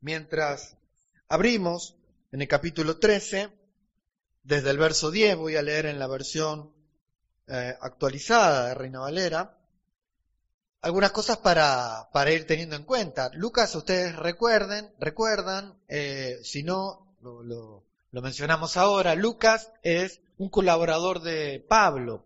Mientras abrimos en el capítulo 13, desde el verso 10, voy a leer en la versión eh, actualizada de Reina Valera, algunas cosas para, para, ir teniendo en cuenta. Lucas, ustedes recuerden, recuerdan, eh, si no, lo, mencionamos ahora, Lucas es un colaborador de Pablo.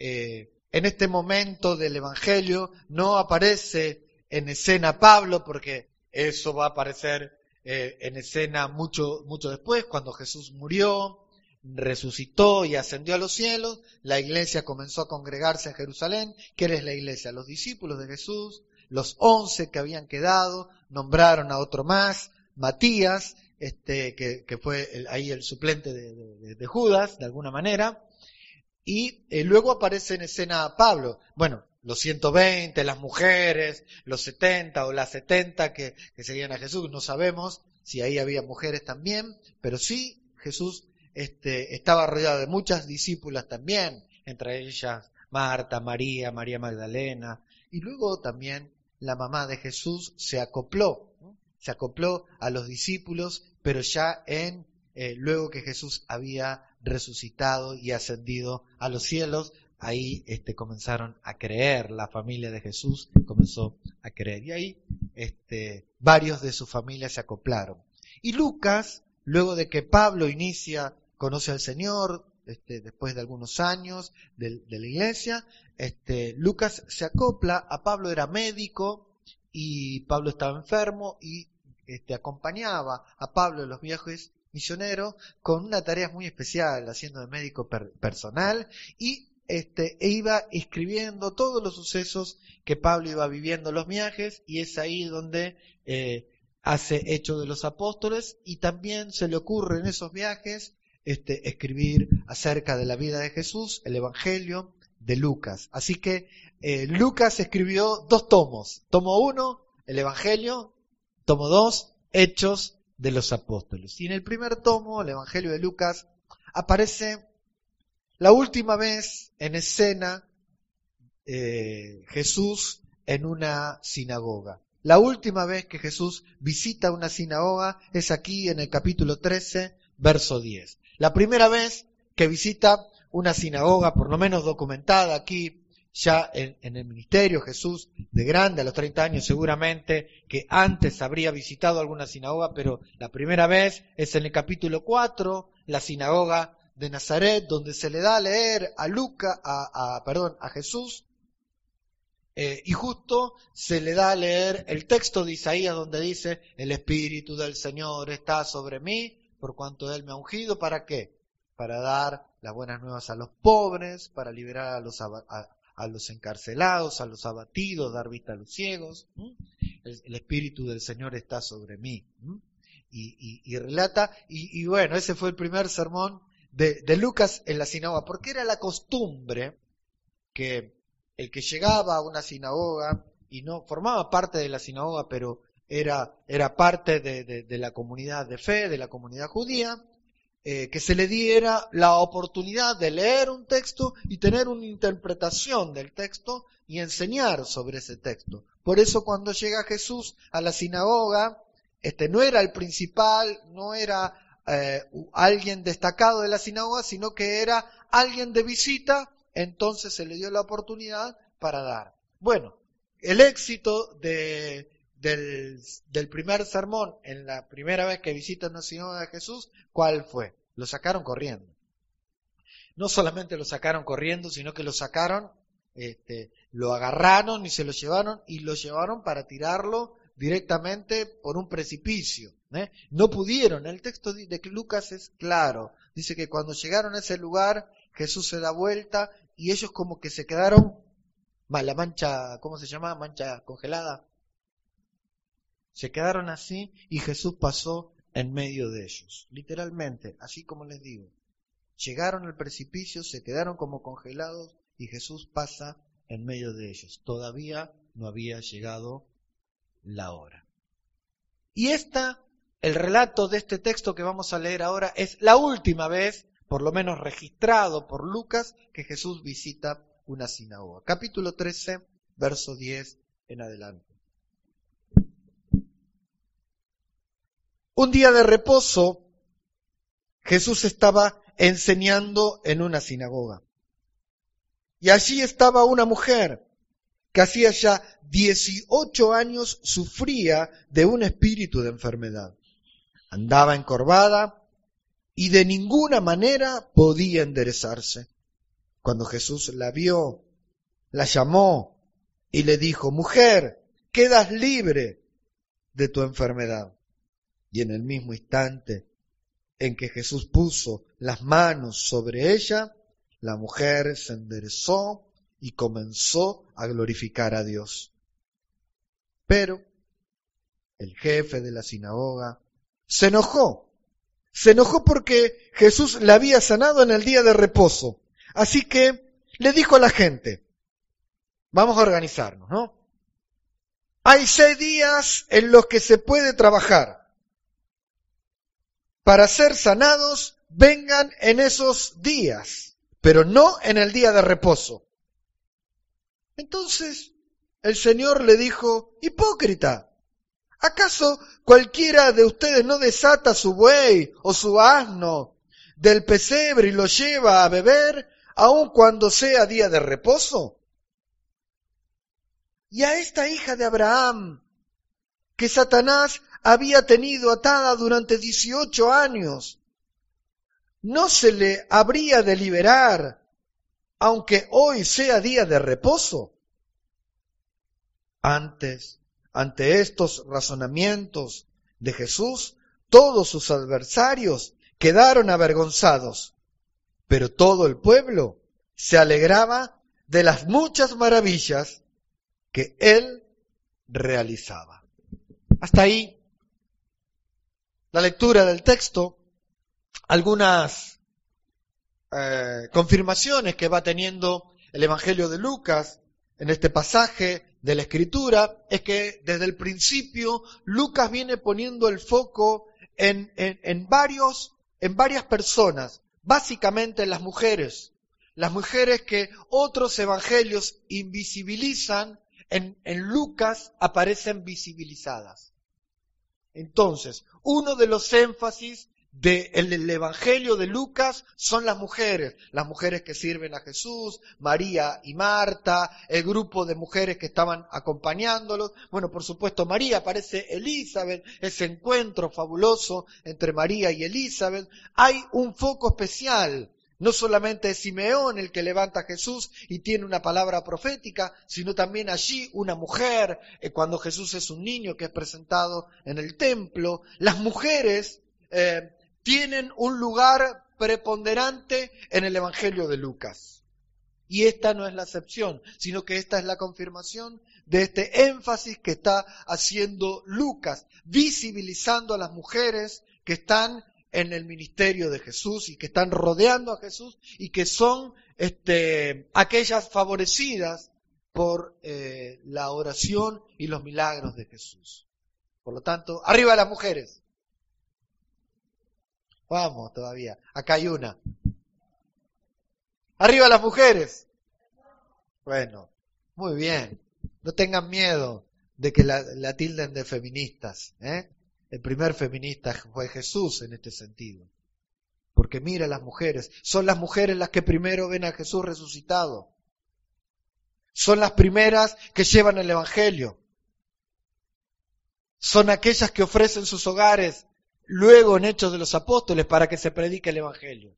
Eh, en este momento del Evangelio no aparece en escena Pablo porque eso va a aparecer eh, en escena mucho, mucho después, cuando Jesús murió, resucitó y ascendió a los cielos, la iglesia comenzó a congregarse en Jerusalén. ¿Qué es la iglesia? Los discípulos de Jesús, los once que habían quedado, nombraron a otro más, Matías, este, que, fue ahí el suplente de, Judas, de alguna manera, y eh, luego aparece en escena Pablo. Bueno, los 120, las mujeres, los 70 o las 70 que, que seguían a Jesús, no sabemos si ahí había mujeres también, pero sí Jesús este, estaba rodeado de muchas discípulas también, entre ellas Marta, María, María Magdalena, y luego también la mamá de Jesús se acopló, se acopló a los discípulos, pero ya en eh, luego que Jesús había resucitado y ascendido a los cielos, ahí este, comenzaron a creer, la familia de Jesús comenzó a creer. Y ahí este, varios de su familia se acoplaron. Y Lucas, luego de que Pablo inicia, conoce al Señor, este, después de algunos años de, la iglesia, este, Lucas se acopla, a Pablo era médico y Pablo estaba enfermo y este, acompañaba a Pablo en los viajes misioneros con una tarea muy especial, haciendo de médico per personal y este, e iba escribiendo todos los sucesos que Pablo iba viviendo en los viajes y es ahí donde eh, hace Hechos de los Apóstoles y también se le ocurre en esos viajes este, escribir acerca de la vida de Jesús, el Evangelio de Lucas. Así que eh, Lucas escribió dos tomos. Tomo uno, el Evangelio, tomo dos, Hechos de los Apóstoles. Y en el primer tomo, el Evangelio de Lucas, aparece la última vez en escena eh, Jesús en una sinagoga. La última vez que Jesús visita una sinagoga es aquí en el capítulo 13, verso 10. La primera vez que visita una sinagoga, por lo menos documentada aquí, ya en, en, el ministerio, Jesús de grande, a los 30 años seguramente, que antes habría visitado alguna sinagoga, pero la primera vez es en el capítulo 4, la sinagoga de Nazaret, donde se le da a leer a Luca, a, a perdón, a Jesús, eh, y justo se le da a leer el texto de Isaías donde dice, el Espíritu del Señor está sobre mí, por cuanto Él me ha ungido, ¿para qué? Para dar las buenas nuevas a los pobres, para liberar a los, a, a los encarcelados, a los abatidos, dar vista a los ciegos. El, Espíritu del Señor está sobre mí. Y, y, relata, y, bueno, ese fue el primer sermón de, Lucas en la sinagoga, porque era la costumbre que el que llegaba a una sinagoga y no formaba parte de la sinagoga, pero era, era parte de la comunidad de fe, de la comunidad judía, eh, que se le diera la oportunidad de leer un texto y tener una interpretación del texto y enseñar sobre ese texto. Por eso cuando llega Jesús a la sinagoga, este no era el principal, no era eh, alguien destacado de la sinagoga, sino que era alguien de visita, entonces se le dio la oportunidad para dar. Bueno, el éxito de, del, del, primer sermón en la primera vez que visita una sinagoga de Jesús, ¿cuál fue? Lo sacaron corriendo. No solamente lo sacaron corriendo, sino que lo sacaron, este, lo agarraron y se lo llevaron y lo llevaron para tirarlo directamente por un precipicio. ¿eh? No pudieron. El texto de Lucas es claro. Dice que cuando llegaron a ese lugar, Jesús se da vuelta y ellos como que se quedaron, la mancha, ¿cómo se llama? Mancha congelada. Se quedaron así y Jesús pasó en medio de ellos. Literalmente, así como les digo. Llegaron al precipicio, se quedaron como congelados y Jesús pasa en medio de ellos. Todavía no había llegado la hora. Y esta, el relato de este texto que vamos a leer ahora, es la última vez, por lo menos registrado por Lucas, que Jesús visita una sinagoga. Capítulo 13, verso 10 en adelante. Un día de reposo, Jesús estaba enseñando en una sinagoga. Y allí estaba una mujer que hacía ya 18 años sufría de un espíritu de enfermedad. Andaba encorvada y de ninguna manera podía enderezarse. Cuando Jesús la vio, la llamó y le dijo, mujer, quedas libre de tu enfermedad. Y en el mismo instante en que Jesús puso las manos sobre ella, la mujer se enderezó y comenzó a glorificar a Dios. Pero el jefe de la sinagoga se enojó. Se enojó porque Jesús la había sanado en el día de reposo. Así que le dijo a la gente, vamos a organizarnos, ¿no? Hay seis días en los que se puede trabajar. Para ser sanados, vengan en esos días, pero no en el día de reposo. Entonces el Señor le dijo, hipócrita, ¿acaso cualquiera de ustedes no desata su buey o su asno del pesebre y lo lleva a beber, aun cuando sea día de reposo? Y a esta hija de Abraham, que Satanás había tenido atada durante 18 años, ¿no se le habría de liberar aunque hoy sea día de reposo. Antes, ante estos razonamientos de Jesús, todos sus adversarios quedaron avergonzados, pero todo el pueblo se alegraba de las muchas maravillas que él realizaba. Hasta ahí la lectura del texto, algunas eh, confirmaciones que va teniendo el Evangelio de Lucas en este pasaje de la Escritura es que desde el principio Lucas viene poniendo el foco en, en, varios, en varias personas, básicamente en las mujeres, las mujeres que otros evangelios invisibilizan, en, en Lucas aparecen visibilizadas. Entonces, uno de los énfasis del Evangelio de Lucas son las mujeres, las mujeres que sirven a Jesús, María y Marta, el grupo de mujeres que estaban acompañándolos. Bueno, por supuesto, María, aparece Elizabeth, ese encuentro fabuloso entre María y Elizabeth. Hay un foco especial. No solamente es Simeón el que levanta a Jesús y tiene una palabra profética, sino también allí una mujer, eh, cuando Jesús es un niño que es presentado en el templo. Las mujeres eh, tienen un lugar preponderante en el Evangelio de Lucas. Y esta no es la excepción, sino que esta es la confirmación de este énfasis que está haciendo Lucas, visibilizando a las mujeres que están en el ministerio de Jesús y que están rodeando a Jesús y que son este, aquellas favorecidas por eh, la oración y los milagros de Jesús. Por lo tanto, arriba las mujeres. Vamos todavía. Acá hay una. Arriba las mujeres. Bueno, muy bien. No tengan miedo de que la, tilden de feministas. ¿eh? El primer feminista fue Jesús en este sentido. Porque mira las mujeres, son las mujeres las que primero ven a Jesús resucitado. Son las primeras que llevan el Evangelio. Son aquellas que ofrecen sus hogares luego en Hechos de los Apóstoles para que se predique el Evangelio.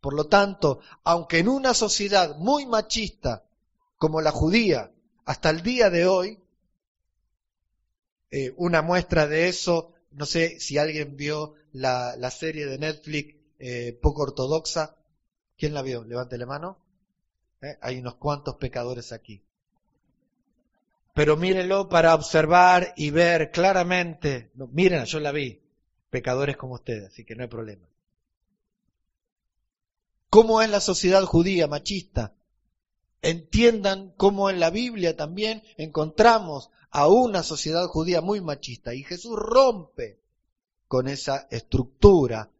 Por lo tanto, aunque en una sociedad muy machista como la judía, hasta el día de hoy, eh, una muestra de eso, no sé si alguien vio la, serie de Netflix eh, poco ortodoxa, ¿quién la vio? Levante la mano. Eh, hay unos cuantos pecadores aquí. Pero mírenlo para observar y ver claramente. miren, yo la vi pecadores como ustedes, así que no hay problema. ¿Cómo es la sociedad judía machista? Entiendan cómo en la Biblia también encontramos a una sociedad judía muy machista y Jesús rompe con esa estructura,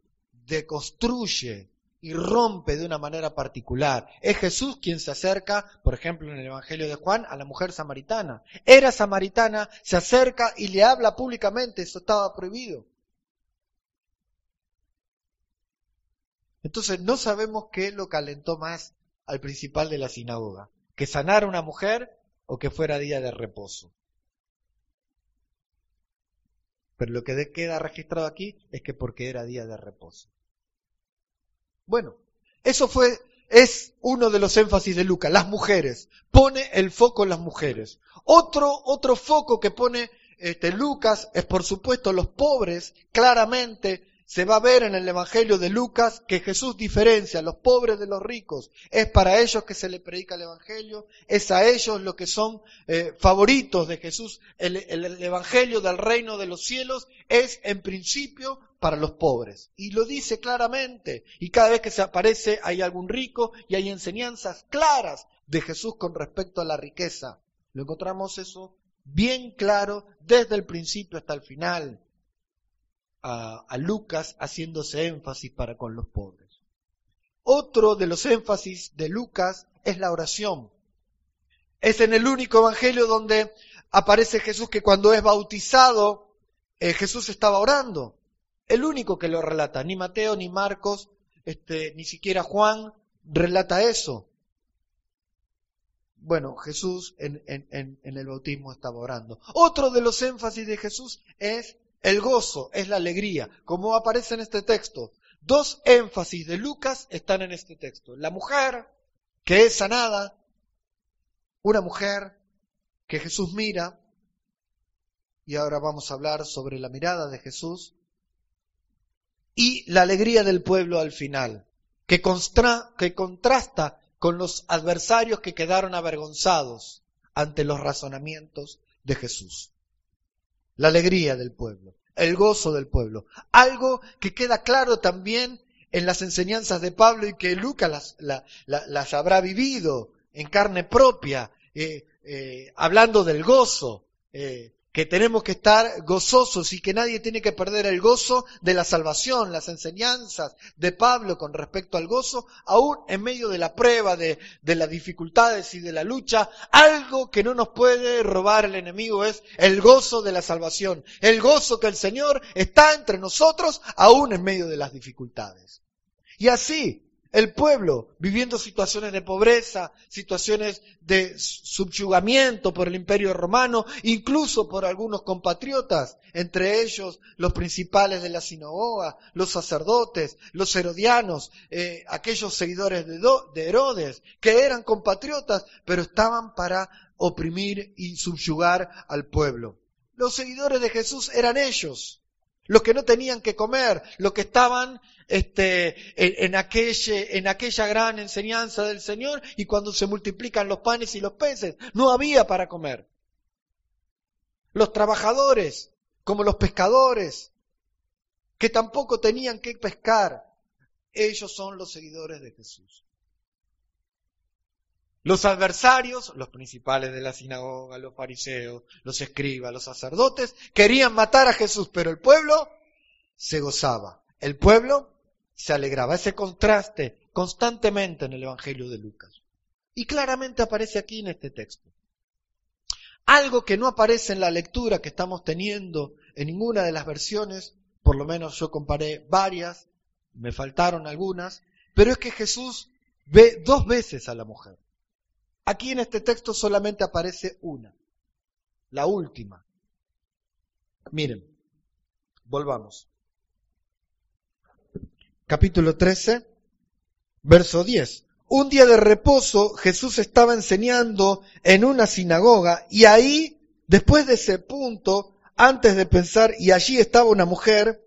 deconstruye y rompe de una manera particular. Es Jesús quien se acerca, por ejemplo, en el Evangelio de Juan, a la mujer samaritana. Era samaritana, se acerca y le habla públicamente, eso estaba prohibido. Entonces no sabemos qué lo calentó más al principal de la sinagoga, que sanara una mujer o que fuera día de reposo. Pero lo que queda registrado aquí es que porque era día de reposo. Bueno, eso fue, es uno de los énfasis de Lucas, las mujeres. Pone el foco en las mujeres. Otro, otro foco que pone este, Lucas es por supuesto los pobres, claramente se va a ver en el Evangelio de Lucas que Jesús diferencia a los pobres de los ricos. Es para ellos que se le predica el Evangelio, es a ellos lo que son eh, favoritos de Jesús. El Evangelio del reino de los cielos es en principio para los pobres. Y lo dice claramente. Y cada vez que se aparece hay algún rico y hay enseñanzas claras de Jesús con respecto a la riqueza. Lo encontramos eso bien claro desde el principio hasta el final a, Lucas haciéndose énfasis para con los pobres. Otro de los énfasis de Lucas es la oración. Es en el único evangelio donde aparece Jesús que cuando es bautizado, eh, Jesús estaba orando. El único que lo relata, ni Mateo, ni Marcos, este, ni siquiera Juan relata eso. Bueno, Jesús en, en, en el bautismo estaba orando. Otro de los énfasis de Jesús es el gozo es la alegría, como aparece en este texto. Dos énfasis de Lucas están en este texto. La mujer que es sanada, una mujer que Jesús mira, y ahora vamos a hablar sobre la mirada de Jesús, y la alegría del pueblo al final, que, contrasta con los adversarios que quedaron avergonzados ante los razonamientos de Jesús la alegría del pueblo, el gozo del pueblo. Algo que queda claro también en las enseñanzas de Pablo y que Lucas las, habrá vivido en carne propia, eh, eh, hablando del gozo. Eh, que tenemos que estar gozosos y que nadie tiene que perder el gozo de la salvación, las enseñanzas de Pablo con respecto al gozo, aún en medio de la prueba, de, de las dificultades y de la lucha, algo que no nos puede robar el enemigo es el gozo de la salvación, el gozo que el Señor está entre nosotros aún en medio de las dificultades. Y así, el pueblo viviendo situaciones de pobreza, situaciones de subyugamiento por el imperio romano, incluso por algunos compatriotas, entre ellos los principales de la sinagoga, los sacerdotes, los herodianos, eh, aquellos seguidores de, de Herodes, que eran compatriotas, pero estaban para oprimir y subyugar al pueblo. Los seguidores de Jesús eran ellos, los que no tenían que comer, los que estaban este, en, en aquella gran enseñanza del Señor y cuando se multiplican los panes y los peces, no había para comer. Los trabajadores, como los pescadores, que tampoco tenían que pescar, ellos son los seguidores de Jesús. Los adversarios, los principales de la sinagoga, los fariseos, los escribas, los sacerdotes, querían matar a Jesús, pero el pueblo se gozaba. El pueblo se alegraba. Ese contraste constantemente en el Evangelio de Lucas. Y claramente aparece aquí en este texto. Algo que no aparece en la lectura que estamos teniendo en ninguna de las versiones, por lo menos yo comparé varias, me faltaron algunas, pero es que Jesús ve dos veces a la mujer. Aquí en este texto solamente aparece una, la última. Miren, volvamos. Capítulo 13, verso 10. Un día de reposo Jesús estaba enseñando en una sinagoga y ahí, después de ese punto, antes de pensar, y allí estaba una mujer,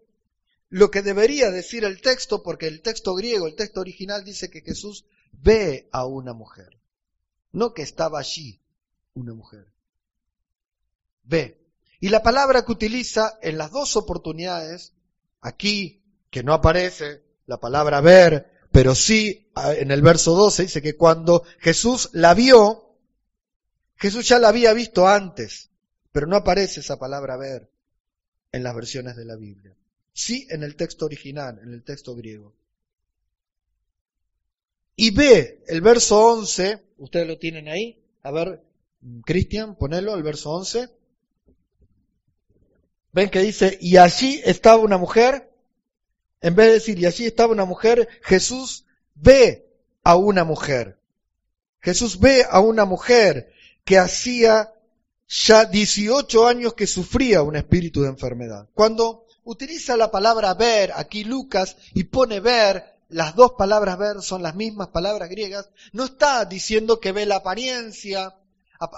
lo que debería decir el texto, porque el texto griego, el texto original dice que Jesús ve a una mujer no que estaba allí una mujer. Ve. Y la palabra que utiliza en las dos oportunidades, aquí, que no aparece la palabra ver, pero sí en el verso 12 dice que cuando Jesús la vio, Jesús ya la había visto antes, pero no aparece esa palabra ver en las versiones de la Biblia. Sí en el texto original, en el texto griego. Y ve el verso 11, ustedes lo tienen ahí, a ver, Cristian, ponelo, el verso 11. Ven que dice, y allí estaba una mujer En vez de decir, y allí estaba una mujer, Jesús ve a una mujer. Jesús ve a una mujer que hacía ya 18 años que sufría un espíritu de enfermedad. Cuando utiliza la palabra ver, aquí Lucas, y pone ver, las dos palabras ver son las mismas palabras griegas, no está diciendo que ve la apariencia,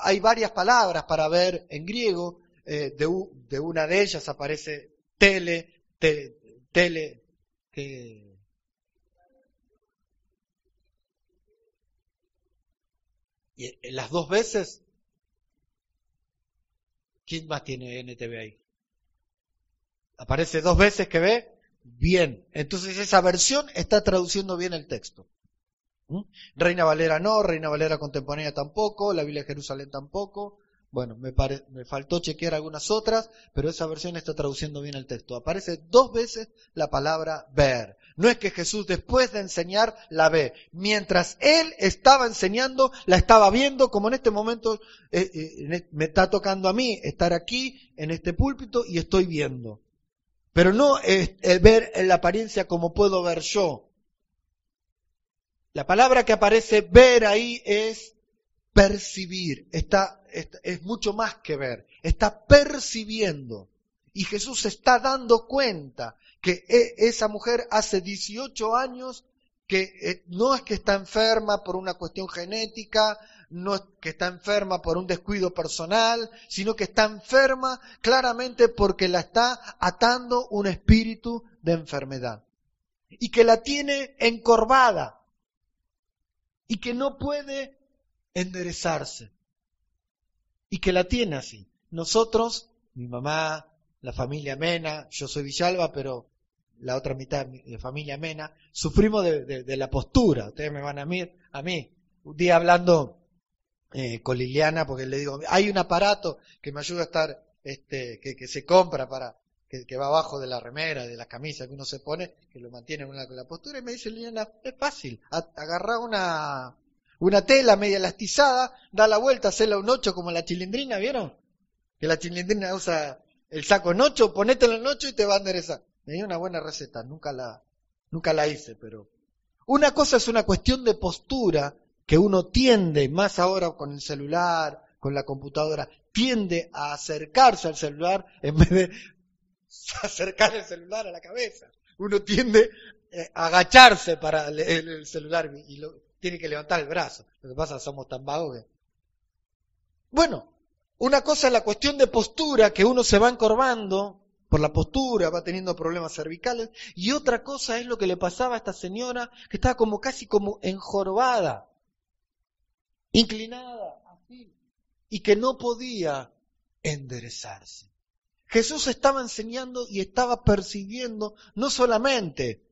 hay varias palabras para ver en griego, eh, de, una de ellas aparece tele, tele, que... Y las dos veces, ¿quién más tiene NTV ahí? Aparece dos veces que ve bien. Entonces esa versión está traduciendo bien el texto. ¿Mm? Reina Valera no, Reina Valera contemporánea tampoco, la Biblia de Jerusalén tampoco. Bueno, me, me faltó chequear algunas otras, pero esa versión está traduciendo bien el texto. Aparece dos veces la palabra ver. No es que Jesús después de enseñar la ve. Mientras él estaba enseñando, la estaba viendo, como en este momento eh, eh, me está tocando a mí estar aquí, en este púlpito, y estoy viendo. Pero no es el ver en la apariencia como puedo ver yo. La palabra que aparece ver ahí es percibir. Está, es mucho más que ver. Está percibiendo. Y Jesús está dando cuenta que e, esa mujer hace 18 años que eh, no es que está enferma por una cuestión genética, no que está enferma por un descuido personal, sino que está enferma claramente porque la está atando un espíritu de enfermedad. Y que la tiene encorvada. Y que no puede enderezarse. Y que la tiene así. Nosotros, mi mamá, la familia Mena, yo soy Villalba, pero la otra mitad de familia Mena, sufrimos de, la postura. Ustedes me van a mí, a mí. Un día hablando eh, con Liliana porque le digo, hay un aparato que me ayuda a estar, este, que, que se compra para, que, va abajo de la remera, de la camisa que uno se pone, que lo mantiene en la, la postura, y me dice Liliana, es fácil, agarrar una, una tela media elastizada, da la vuelta, hacerla un ocho como la chilindrina, ¿vieron? Que la chilindrina usa el saco en ocho, ponételo en ocho y te va a enderezar. Me dio una buena receta, nunca la, nunca la hice, pero una cosa es una cuestión de postura que uno tiende, más ahora con el celular, con la computadora, tiende a acercarse al celular en vez de acercar el celular a la cabeza. Uno tiende eh, a agacharse para leer el celular y tiene que levantar el brazo. Lo que pasa somos tan vagos. Bueno, una cosa es la cuestión de postura, que uno se va encorvando por la postura, va teniendo problemas cervicales, y otra cosa es lo que le pasaba a esta señora, que estaba como casi como enjorvada inclinada así, y que no podía enderezarse. Jesús estaba enseñando y estaba percibiendo no solamente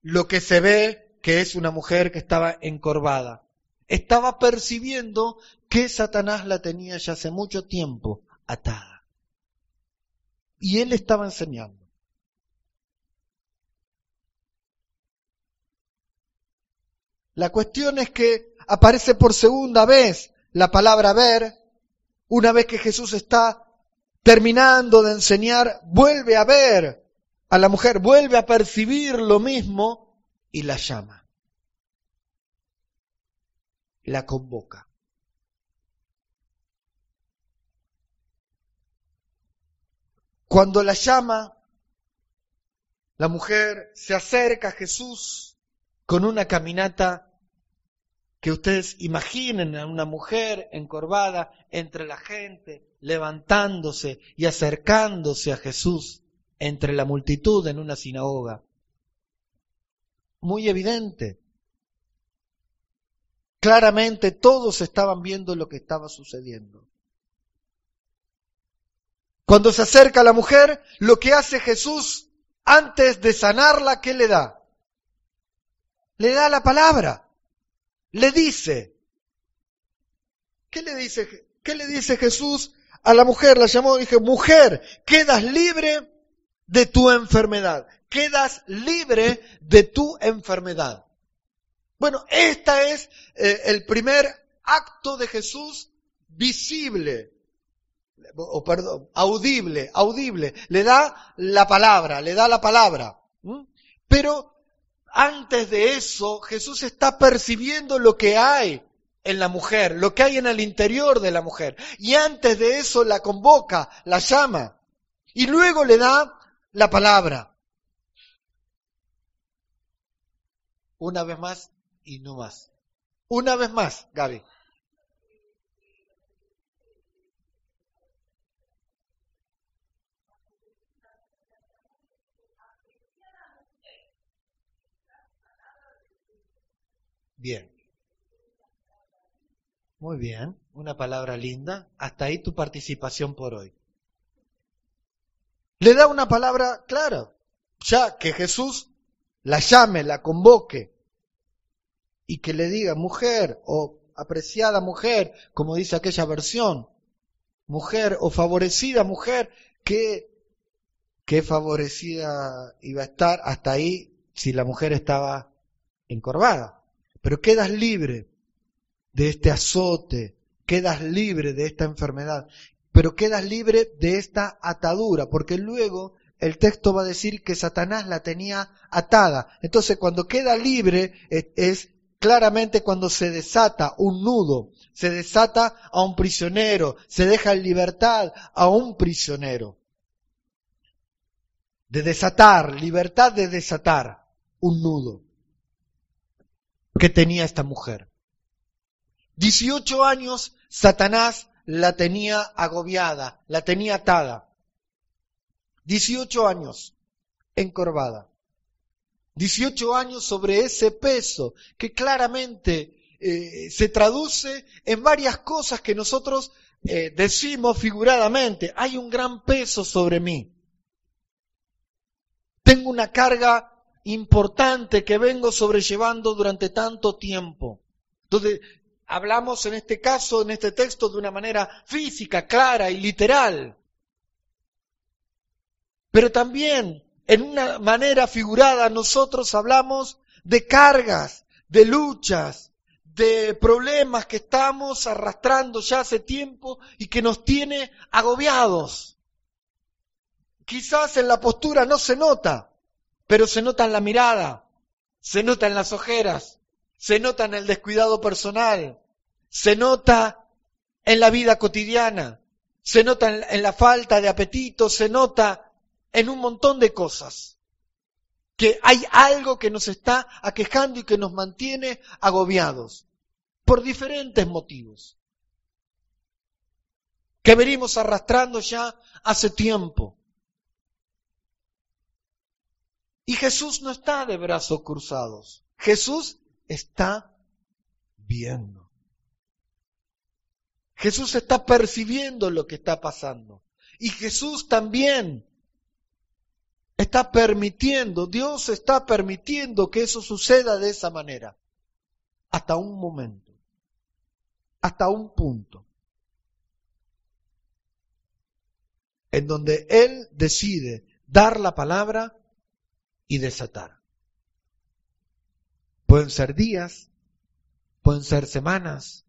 lo que se ve que es una mujer que estaba encorvada, estaba percibiendo que Satanás la tenía ya hace mucho tiempo atada. Y él estaba enseñando. La cuestión es que aparece por segunda vez la palabra ver, una vez que Jesús está terminando de enseñar, vuelve a ver a la mujer, vuelve a percibir lo mismo y la llama. La convoca. Cuando la llama, la mujer se acerca a Jesús con una caminata que ustedes imaginen a una mujer encorvada entre la gente, levantándose y acercándose a Jesús entre la multitud en una sinagoga. Muy evidente. Claramente todos estaban viendo lo que estaba sucediendo. Cuando se acerca la mujer, lo que hace Jesús antes de sanarla, ¿qué le da? Le da la palabra le dice, ¿qué le dice, qué le dice Jesús a la mujer? La llamó y dije, mujer, quedas libre de tu enfermedad. Quedas libre de tu enfermedad. Bueno, este es eh, el primer acto de Jesús visible, o perdón, audible, audible. Le da la palabra, le da la palabra. Pero antes de eso, Jesús está percibiendo lo que hay en la mujer, lo que hay en el interior de la mujer. Y antes de eso la convoca, la llama. Y luego le da la palabra. Una vez más y no más. Una vez más, Gaby. Bien. Muy bien, una palabra linda. Hasta ahí tu participación por hoy. Le da una palabra clara, ya que Jesús la llame, la convoque y que le diga mujer o apreciada mujer, como dice aquella versión, mujer o favorecida mujer, que, que favorecida iba a estar hasta ahí si la mujer estaba encorvada. Pero quedas libre de este azote, quedas libre de esta enfermedad, pero quedas libre de esta atadura, porque luego el texto va a decir que Satanás la tenía atada. Entonces cuando queda libre es, claramente cuando se desata un nudo, se desata a un prisionero, se deja en libertad a un prisionero. De desatar, libertad de desatar un nudo que tenía esta mujer. 18 años Satanás la tenía agobiada, la tenía atada. 18 años encorvada. 18 años sobre ese peso que claramente eh, se traduce en varias cosas que nosotros eh, decimos figuradamente. Hay un gran peso sobre mí. Tengo una carga importante que vengo sobrellevando durante tanto tiempo. Entonces, hablamos en este caso, en este texto, de una manera física, clara y literal. Pero también, en una manera figurada, nosotros hablamos de cargas, de luchas, de problemas que estamos arrastrando ya hace tiempo y que nos tiene agobiados. Quizás en la postura no se nota, pero se nota en la mirada, se nota en las ojeras, se nota en el descuidado personal, se nota en la vida cotidiana, se nota en, la falta de apetito, se nota en un montón de cosas. Que hay algo que nos está aquejando y que nos mantiene agobiados por diferentes motivos. Que venimos arrastrando ya hace tiempo. Y Jesús no está de brazos cruzados. Jesús está viendo. Jesús está percibiendo lo que está pasando. Y Jesús también está permitiendo, Dios está permitiendo que eso suceda de esa manera. Hasta un momento. Hasta un punto. En donde Él decide dar la palabra y desatar. Pueden ser días, pueden ser semanas,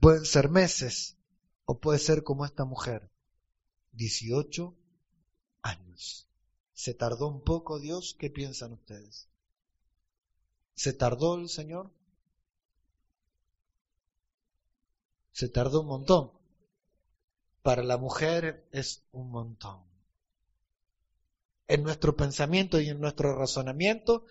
pueden ser meses, o puede ser como esta mujer, 18 años. ¿Se tardó un poco Dios? ¿Qué piensan ustedes? ¿Se tardó el Señor? Se tardó un montón. Para la mujer es un montón en nuestro pensamiento y en nuestro razonamiento,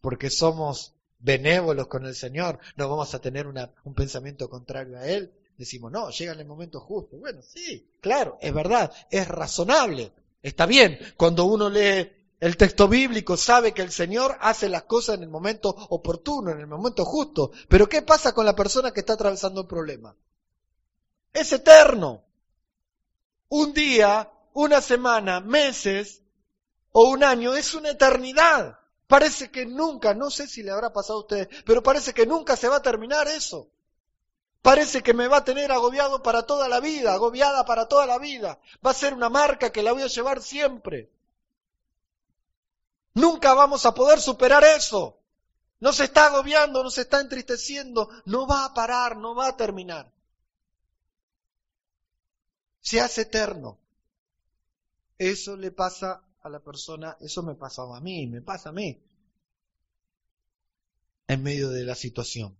porque somos benévolos con el Señor, no vamos a tener un pensamiento contrario a Él. Decimos, no, llega el momento justo. Bueno, sí, claro, es verdad, es razonable, está bien. Cuando uno lee el texto bíblico, sabe que el Señor hace las cosas en el momento oportuno, en el momento justo. Pero ¿qué pasa con la persona que está atravesando un problema? Es eterno. Un día, una semana, meses, o un año es una eternidad. Parece que nunca, no sé si le habrá pasado a usted, pero parece que nunca se va a terminar eso. Parece que me va a tener agobiado para toda la vida, agobiada para toda la vida. Va a ser una marca que la voy a llevar siempre. Nunca vamos a poder superar eso. No se está agobiando, no se está entristeciendo, no va a parar, no va a terminar. Se hace eterno. Eso le pasa a la persona, eso me pasaba a mí, me pasa a mí, en medio de la situación,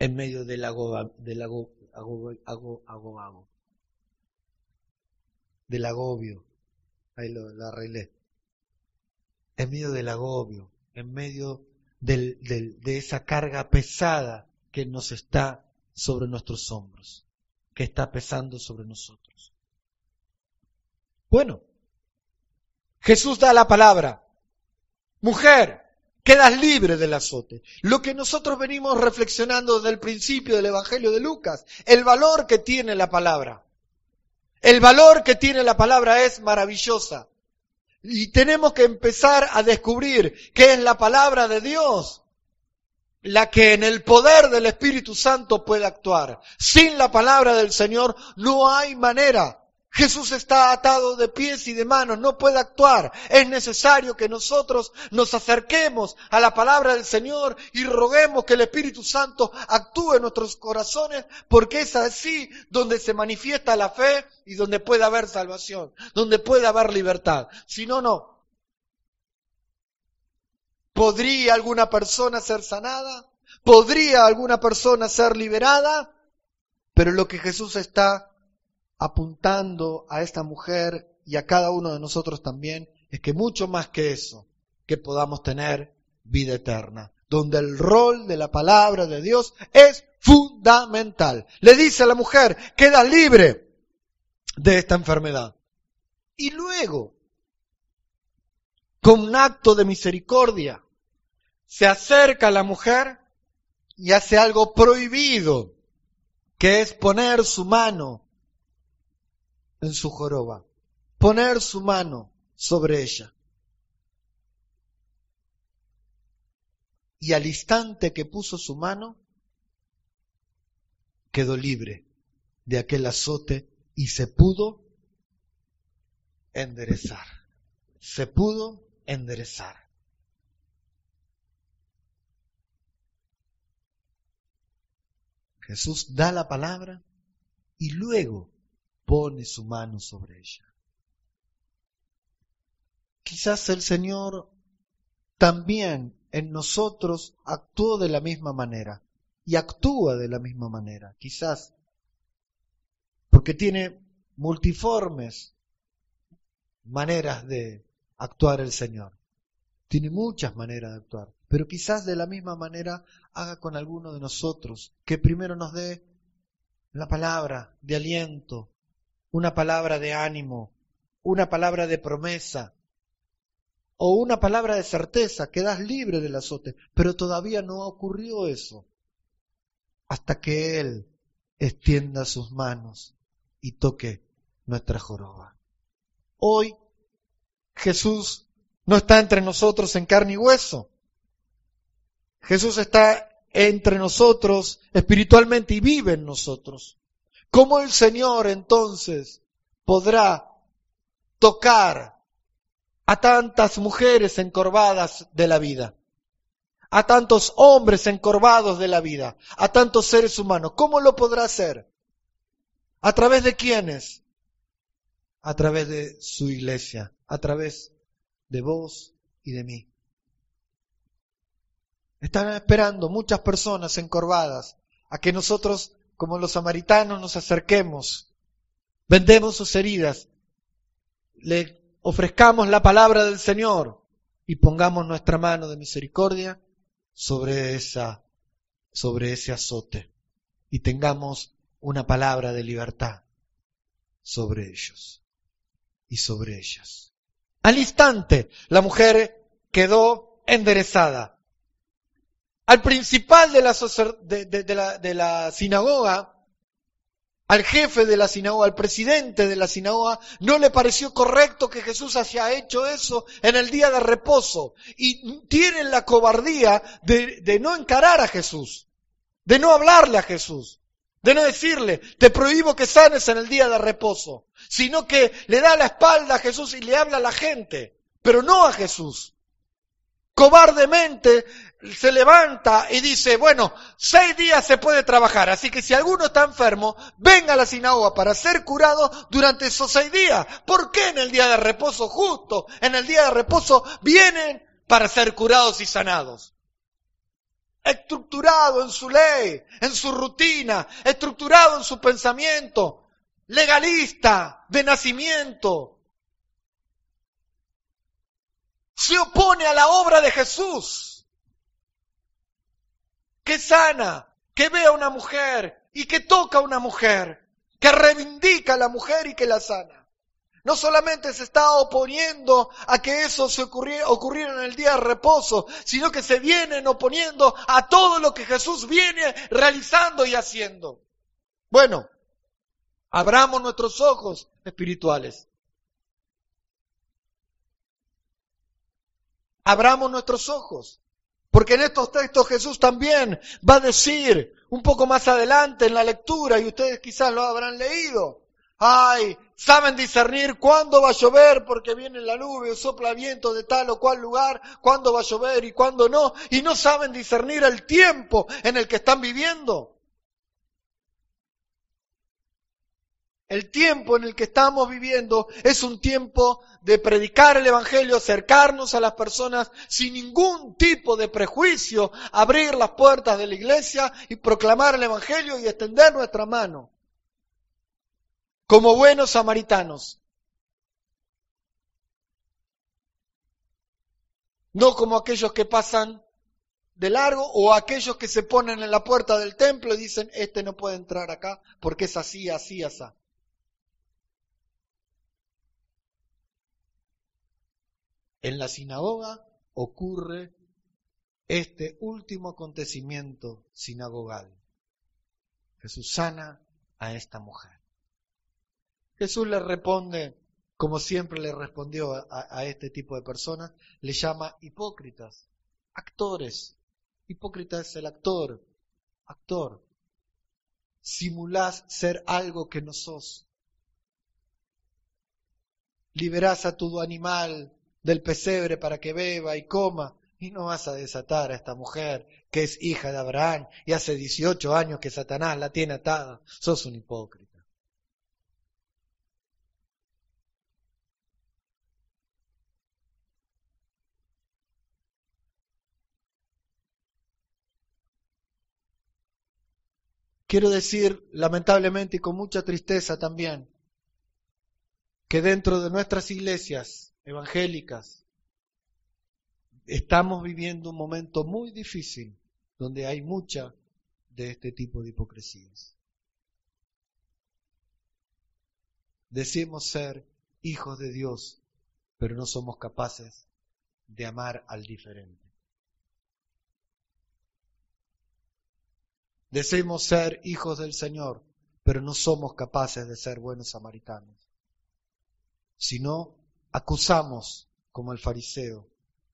en medio del agobio, del del agobio, ahí lo, arreglé, en medio del agobio, en medio de esa carga pesada que nos está sobre nuestros hombros, que está pesando sobre nosotros. Bueno, Jesús da la palabra. Mujer, quedas libre del azote. Lo que nosotros venimos reflexionando desde el principio del Evangelio de Lucas, el valor que tiene la palabra. El valor que tiene la palabra es maravillosa. Y tenemos que empezar a descubrir qué es la palabra de Dios la que en el poder del Espíritu Santo puede actuar. Sin la palabra del Señor no hay manera. Jesús está atado de pies y de manos, no puede actuar. Es necesario que nosotros nos acerquemos a la palabra del Señor y roguemos que el Espíritu Santo actúe en nuestros corazones, porque es así donde se manifiesta la fe y donde puede haber salvación, donde puede haber libertad. Si no, no. ¿Podría alguna persona ser sanada? ¿Podría alguna persona ser liberada? Pero lo que Jesús está apuntando a esta mujer y a cada uno de nosotros también es que mucho más que eso, que podamos tener vida eterna, donde el rol de la palabra de Dios es fundamental. Le dice a la mujer, queda libre de esta enfermedad. Y luego, con un acto de misericordia, se acerca a la mujer y hace algo prohibido, que es poner su mano en su joroba, poner su mano sobre ella. Y al instante que puso su mano, quedó libre de aquel azote y se pudo enderezar. Se pudo enderezar. Jesús da la palabra y luego pone su mano sobre ella. Quizás el Señor también en nosotros actuó de la misma manera y actúa de la misma manera, quizás, porque tiene multiformes maneras de actuar el Señor. Tiene muchas maneras de actuar, pero quizás de la misma manera haga con alguno de nosotros, que primero nos dé la palabra de aliento, una palabra de ánimo, una palabra de promesa o una palabra de certeza, quedas libre del azote, pero todavía no ocurrió eso hasta que Él extienda sus manos y toque nuestra joroba. Hoy Jesús no está entre nosotros en carne y hueso. Jesús está entre nosotros espiritualmente y vive en nosotros. ¿Cómo el Señor entonces podrá tocar a tantas mujeres encorvadas de la vida? A tantos hombres encorvados de la vida, a tantos seres humanos. ¿Cómo lo podrá hacer? ¿A través de quiénes? A través de su iglesia, a través de vos y de mí. Están esperando muchas personas encorvadas a que nosotros como los samaritanos nos acerquemos, vendemos sus heridas, le ofrezcamos la palabra del Señor y pongamos nuestra mano de misericordia sobre esa, sobre ese azote y tengamos una palabra de libertad sobre ellos y sobre ellas. Al instante, la mujer quedó enderezada al principal de la, de, la, sinagoga, al jefe de la sinagoga, al presidente de la sinagoga, no le pareció correcto que Jesús haya hecho eso en el día de reposo. Y tienen la cobardía de, de, no encarar a Jesús, de no hablarle a Jesús, de no decirle, te prohíbo que sanes en el día de reposo, sino que le da la espalda a Jesús y le habla a la gente, pero no a Jesús. Cobardemente se levanta y dice, bueno, seis días se puede trabajar, así que si alguno está enfermo, venga a la sinagoga para ser curado durante esos seis días. ¿Por qué en el día de reposo justo? En el día de reposo vienen para ser curados y sanados. Estructurado en su ley, en su rutina, estructurado en su pensamiento, legalista, de nacimiento. Se opone a la obra de Jesús que sana, que ve a una mujer y que toca a una mujer, que reivindica a la mujer y que la sana. No solamente se está oponiendo a que eso se ocurriera, en el día de reposo, sino que se vienen oponiendo a todo lo que Jesús viene realizando y haciendo. Bueno, abramos nuestros ojos espirituales. Abramos nuestros ojos. Porque en estos textos Jesús también va a decir un poco más adelante en la lectura, y ustedes quizás lo habrán leído, ay, saben discernir cuándo va a llover porque viene la nube o sopla viento de tal o cual lugar, cuándo va a llover y cuándo no, y no saben discernir el tiempo en el que están viviendo. El tiempo en el que estamos viviendo es un tiempo de predicar el Evangelio, acercarnos a las personas sin ningún tipo de prejuicio, abrir las puertas de la iglesia y proclamar el Evangelio y extender nuestra mano. Como buenos samaritanos. No como aquellos que pasan de largo o aquellos que se ponen en la puerta del templo y dicen, este no puede entrar acá porque es así, así, así. En la sinagoga ocurre este último acontecimiento sinagogal. Jesús sana a esta mujer. Jesús le responde, como siempre le respondió a, este tipo de personas, le llama hipócritas, actores. Hipócrita es el actor, actor. Simulás ser algo que no sos. Liberás a tu animal del pesebre para que beba y coma, y no vas a desatar a esta mujer que es hija de Abraham y hace 18 años que Satanás la tiene atada. Sos un hipócrita. Quiero decir, lamentablemente y con mucha tristeza también, que dentro de nuestras iglesias evangélicas, estamos viviendo un momento muy difícil donde hay mucha de este tipo de hipocresías. Decimos ser hijos de Dios, pero no somos capaces de amar al diferente. Decimos ser hijos del Señor, pero no somos capaces de ser buenos samaritanos, sino acusamos como el fariseo,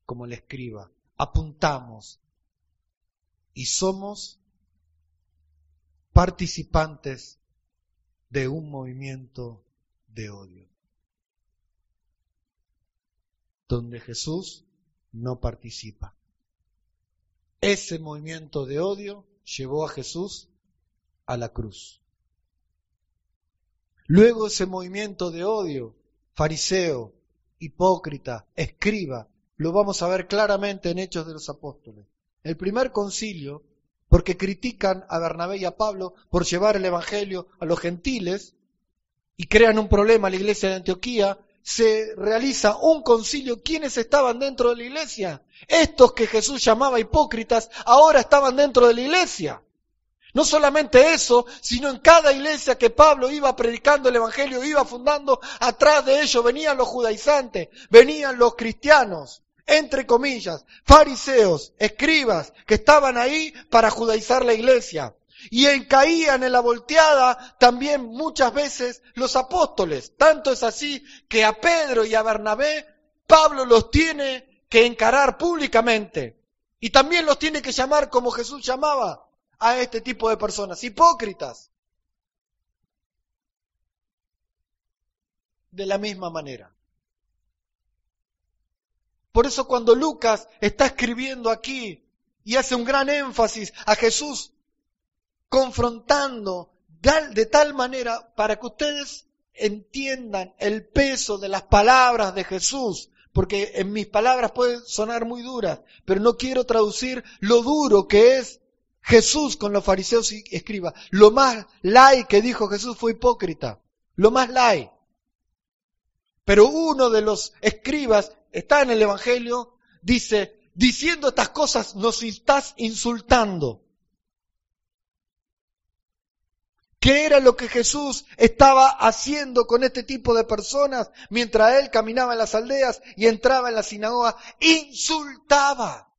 como el escriba, apuntamos y somos participantes de un movimiento de odio, donde Jesús no participa. Ese movimiento de odio llevó a Jesús a la cruz. Luego ese movimiento de odio, fariseo, hipócrita, escriba. Lo vamos a ver claramente en Hechos de los Apóstoles. El primer concilio, porque critican a Bernabé y a Pablo por llevar el Evangelio a los gentiles y crean un problema a la iglesia de Antioquía, se realiza un concilio. ¿Quiénes estaban dentro de la iglesia? Estos que Jesús llamaba hipócritas, ahora estaban dentro de la iglesia. No solamente eso, sino en cada iglesia que Pablo iba predicando el Evangelio, iba fundando, atrás de ellos venían los judaizantes, venían los cristianos, entre comillas, fariseos, escribas, que estaban ahí para judaizar la iglesia. Y caían en la volteada también muchas veces los apóstoles. Tanto es así que a Pedro y a Bernabé Pablo los tiene que encarar públicamente. Y también los tiene que llamar como Jesús llamaba, a este tipo de personas, hipócritas. De la misma manera. Por eso cuando Lucas está escribiendo aquí y hace un gran énfasis a Jesús confrontando de tal manera para que ustedes entiendan el peso de las palabras de Jesús, porque en mis palabras pueden sonar muy duras, pero no quiero traducir lo duro que es Jesús con los fariseos y escriba. Lo más lai que dijo Jesús fue hipócrita, lo más lai. Pero uno de los escribas está en el Evangelio, dice, diciendo estas cosas nos estás insultando. ¿Qué era lo que Jesús estaba haciendo con este tipo de personas mientras él caminaba en las aldeas y entraba en la sinagoga? Insultaba.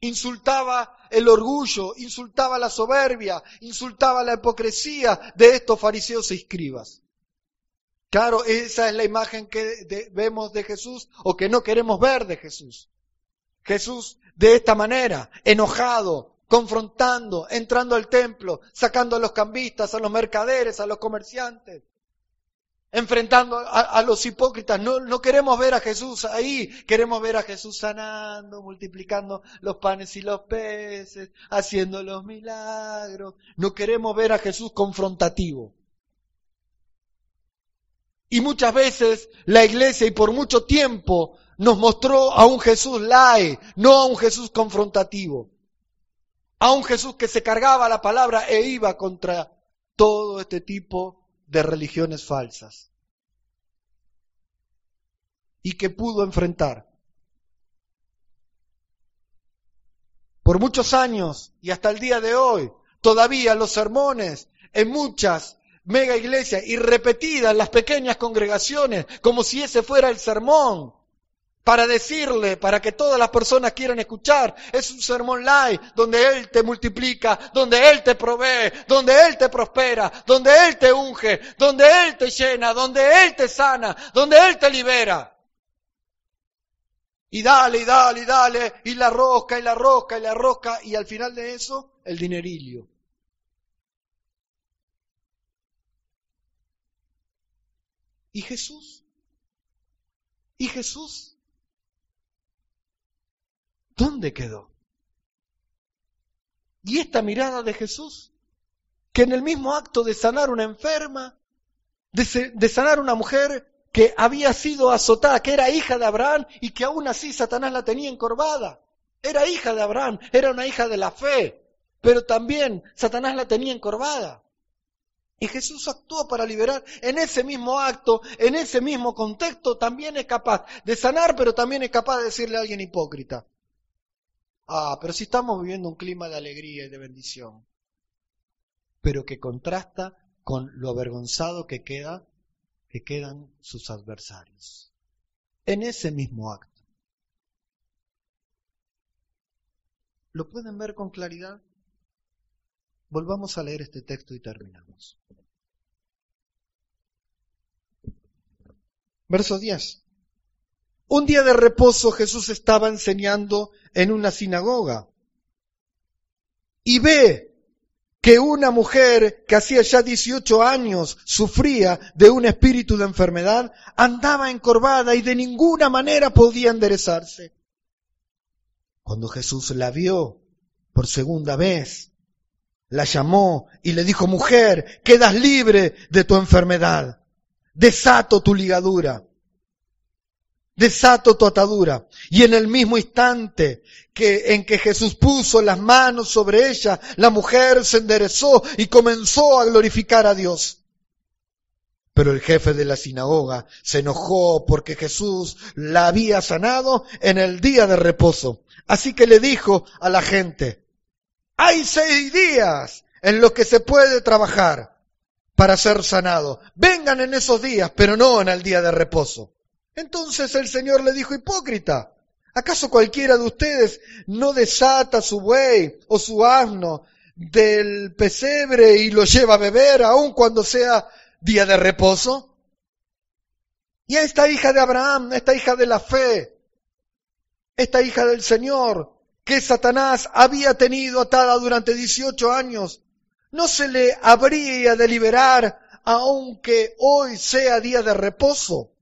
Insultaba el orgullo, insultaba la soberbia, insultaba la hipocresía de estos fariseos y escribas. Claro, esa es la imagen que vemos de Jesús o que no queremos ver de Jesús. Jesús de esta manera, enojado, confrontando, entrando al templo, sacando a los cambistas, a los mercaderes, a los comerciantes, enfrentando a, los hipócritas. No, queremos ver a Jesús ahí, queremos ver a Jesús sanando, multiplicando los panes y los peces, haciendo los milagros. No queremos ver a Jesús confrontativo. Y muchas veces la iglesia y por mucho tiempo nos mostró a un Jesús lai, no a un Jesús confrontativo a un Jesús que se cargaba la palabra e iba contra todo este tipo de religiones falsas. Y que pudo enfrentar. Por muchos años y hasta el día de hoy, todavía los sermones en muchas mega iglesias y repetidas en las pequeñas congregaciones, como si ese fuera el sermón, para decirle, para que todas las personas quieran escuchar. Es un sermón live donde Él te multiplica, donde Él te provee, donde Él te prospera, donde Él te unge, donde Él te llena, donde Él te sana, donde Él te libera. Y dale, y dale, y dale, y la rosca, y la rosca, y la rosca, y al final de eso, el dinerillo. ¿Y Jesús? ¿Y Jesús? ¿Dónde quedó? Y esta mirada de Jesús, que en el mismo acto de sanar una enferma, de, sanar una mujer que había sido azotada, que era hija de Abraham y que aún así Satanás la tenía encorvada. Era hija de Abraham, era una hija de la fe, pero también Satanás la tenía encorvada. Y Jesús actuó para liberar en ese mismo acto, en ese mismo contexto, también es capaz de sanar, pero también es capaz de decirle a alguien hipócrita. Ah, pero si estamos viviendo un clima de alegría y de bendición, pero que contrasta con lo avergonzado que queda, que quedan sus adversarios. En ese mismo acto. ¿Lo pueden ver con claridad? Volvamos a leer este texto y terminamos. Verso 10. Un día de reposo Jesús estaba enseñando en una sinagoga. Y ve que una mujer que hacía ya 18 años sufría de un espíritu de enfermedad, andaba encorvada y de ninguna manera podía enderezarse. Cuando Jesús la vio por segunda vez, la llamó y le dijo, mujer, quedas libre de tu enfermedad, desato tu ligadura desato tu atadura. Y en el mismo instante que, en que Jesús puso las manos sobre ella, la mujer se enderezó y comenzó a glorificar a Dios. Pero el jefe de la sinagoga se enojó porque Jesús la había sanado en el día de reposo. Así que le dijo a la gente, hay seis días en los que se puede trabajar para ser sanado. Vengan en esos días, pero no en el día de reposo. Entonces el Señor le dijo, hipócrita, ¿acaso cualquiera de ustedes no desata su buey o su asno del pesebre y lo lleva a beber aun cuando sea día de reposo? Y a esta hija de Abraham, esta hija de la fe, esta hija del Señor, que Satanás había tenido atada durante 18 años, ¿no se le habría de liberar aunque hoy sea día de reposo?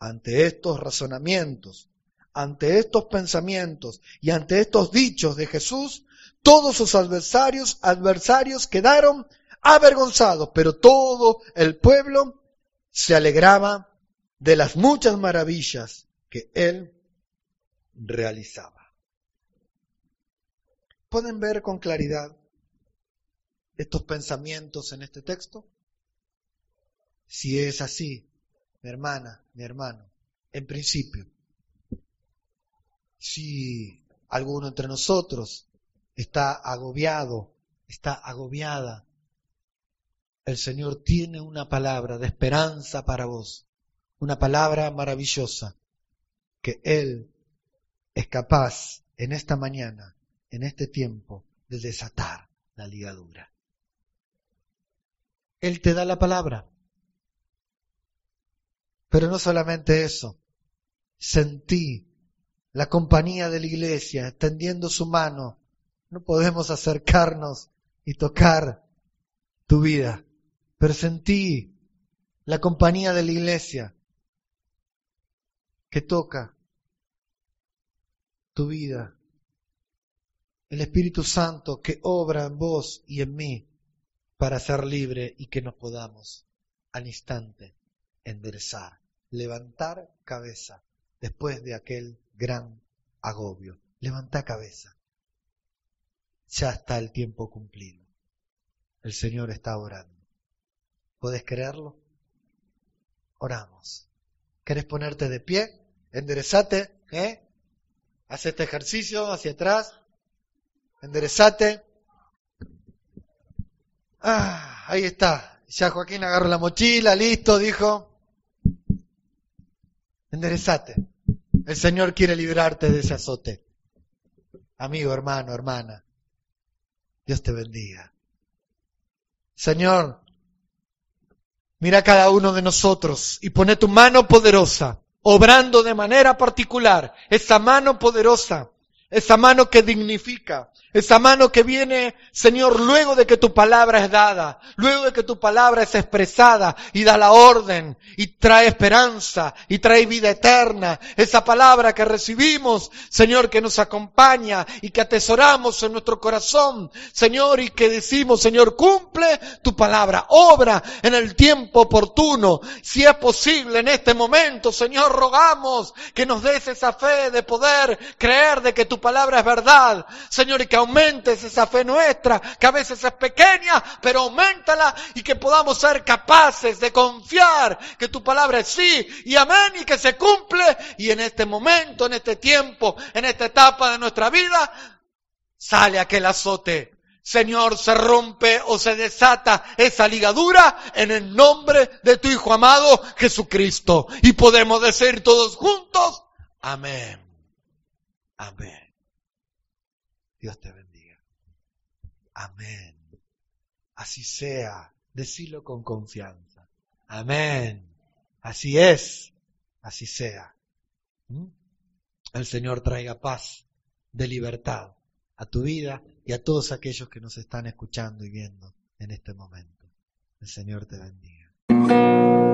Ante estos razonamientos, ante estos pensamientos y ante estos dichos de Jesús, todos sus adversarios, adversarios quedaron avergonzados, pero todo el pueblo se alegraba de las muchas maravillas que él realizaba. ¿Pueden ver con claridad estos pensamientos en este texto? Si es así, mi hermana, mi hermano, en principio, si alguno entre nosotros está agobiado, está agobiada, el Señor tiene una palabra de esperanza para vos, una palabra maravillosa que Él es capaz en esta mañana, en este tiempo, de desatar la ligadura. Él te da la palabra. Pero no solamente eso, sentí la compañía de la iglesia extendiendo su mano. No podemos acercarnos y tocar tu vida, pero sentí la compañía de la iglesia que toca tu vida. El Espíritu Santo que obra en vos y en mí para ser libre y que nos podamos al instante enderezar, levantar cabeza después de aquel gran agobio. Levanta cabeza. Ya está el tiempo cumplido. El Señor está orando. ¿Puedes creerlo? Oramos. ¿Querés ponerte de pie? Enderezate, ¿eh? Haz este ejercicio hacia atrás. Enderezate. Ah, ahí está. Ya Joaquín agarró la mochila, listo, dijo. Enderezate. El Señor quiere librarte de ese azote. Amigo, hermano, hermana. Dios te bendiga. Señor, mira a cada uno de nosotros y pone tu mano poderosa, obrando de manera particular, esa mano poderosa, esa mano que dignifica, esa mano que viene, Señor, luego de que tu palabra es dada, luego de que tu palabra es expresada y da la orden y trae esperanza y trae vida eterna. Esa palabra que recibimos, Señor, que nos acompaña y que atesoramos en nuestro corazón, Señor, y que decimos, Señor, cumple tu palabra, obra en el tiempo oportuno. Si es posible en este momento, Señor, rogamos que nos des esa fe de poder creer de que tu palabra es verdad, Señor, y que aumentes esa fe nuestra, que a veces es pequeña, pero aumentala y que podamos ser capaces de confiar que tu palabra es sí y amén y que se cumple. Y en este momento, en este tiempo, en esta etapa de nuestra vida, sale aquel azote. Señor, se rompe o se desata esa ligadura en el nombre de tu Hijo amado Jesucristo. Y podemos decir todos juntos, amén. Amén. Dios te bendiga. Amén. Así sea. Decilo con confianza. Amén. Así es. Así sea. ¿Mm? El Señor traiga paz de libertad a tu vida y a todos aquellos que nos están escuchando y viendo en este momento. El Señor te bendiga.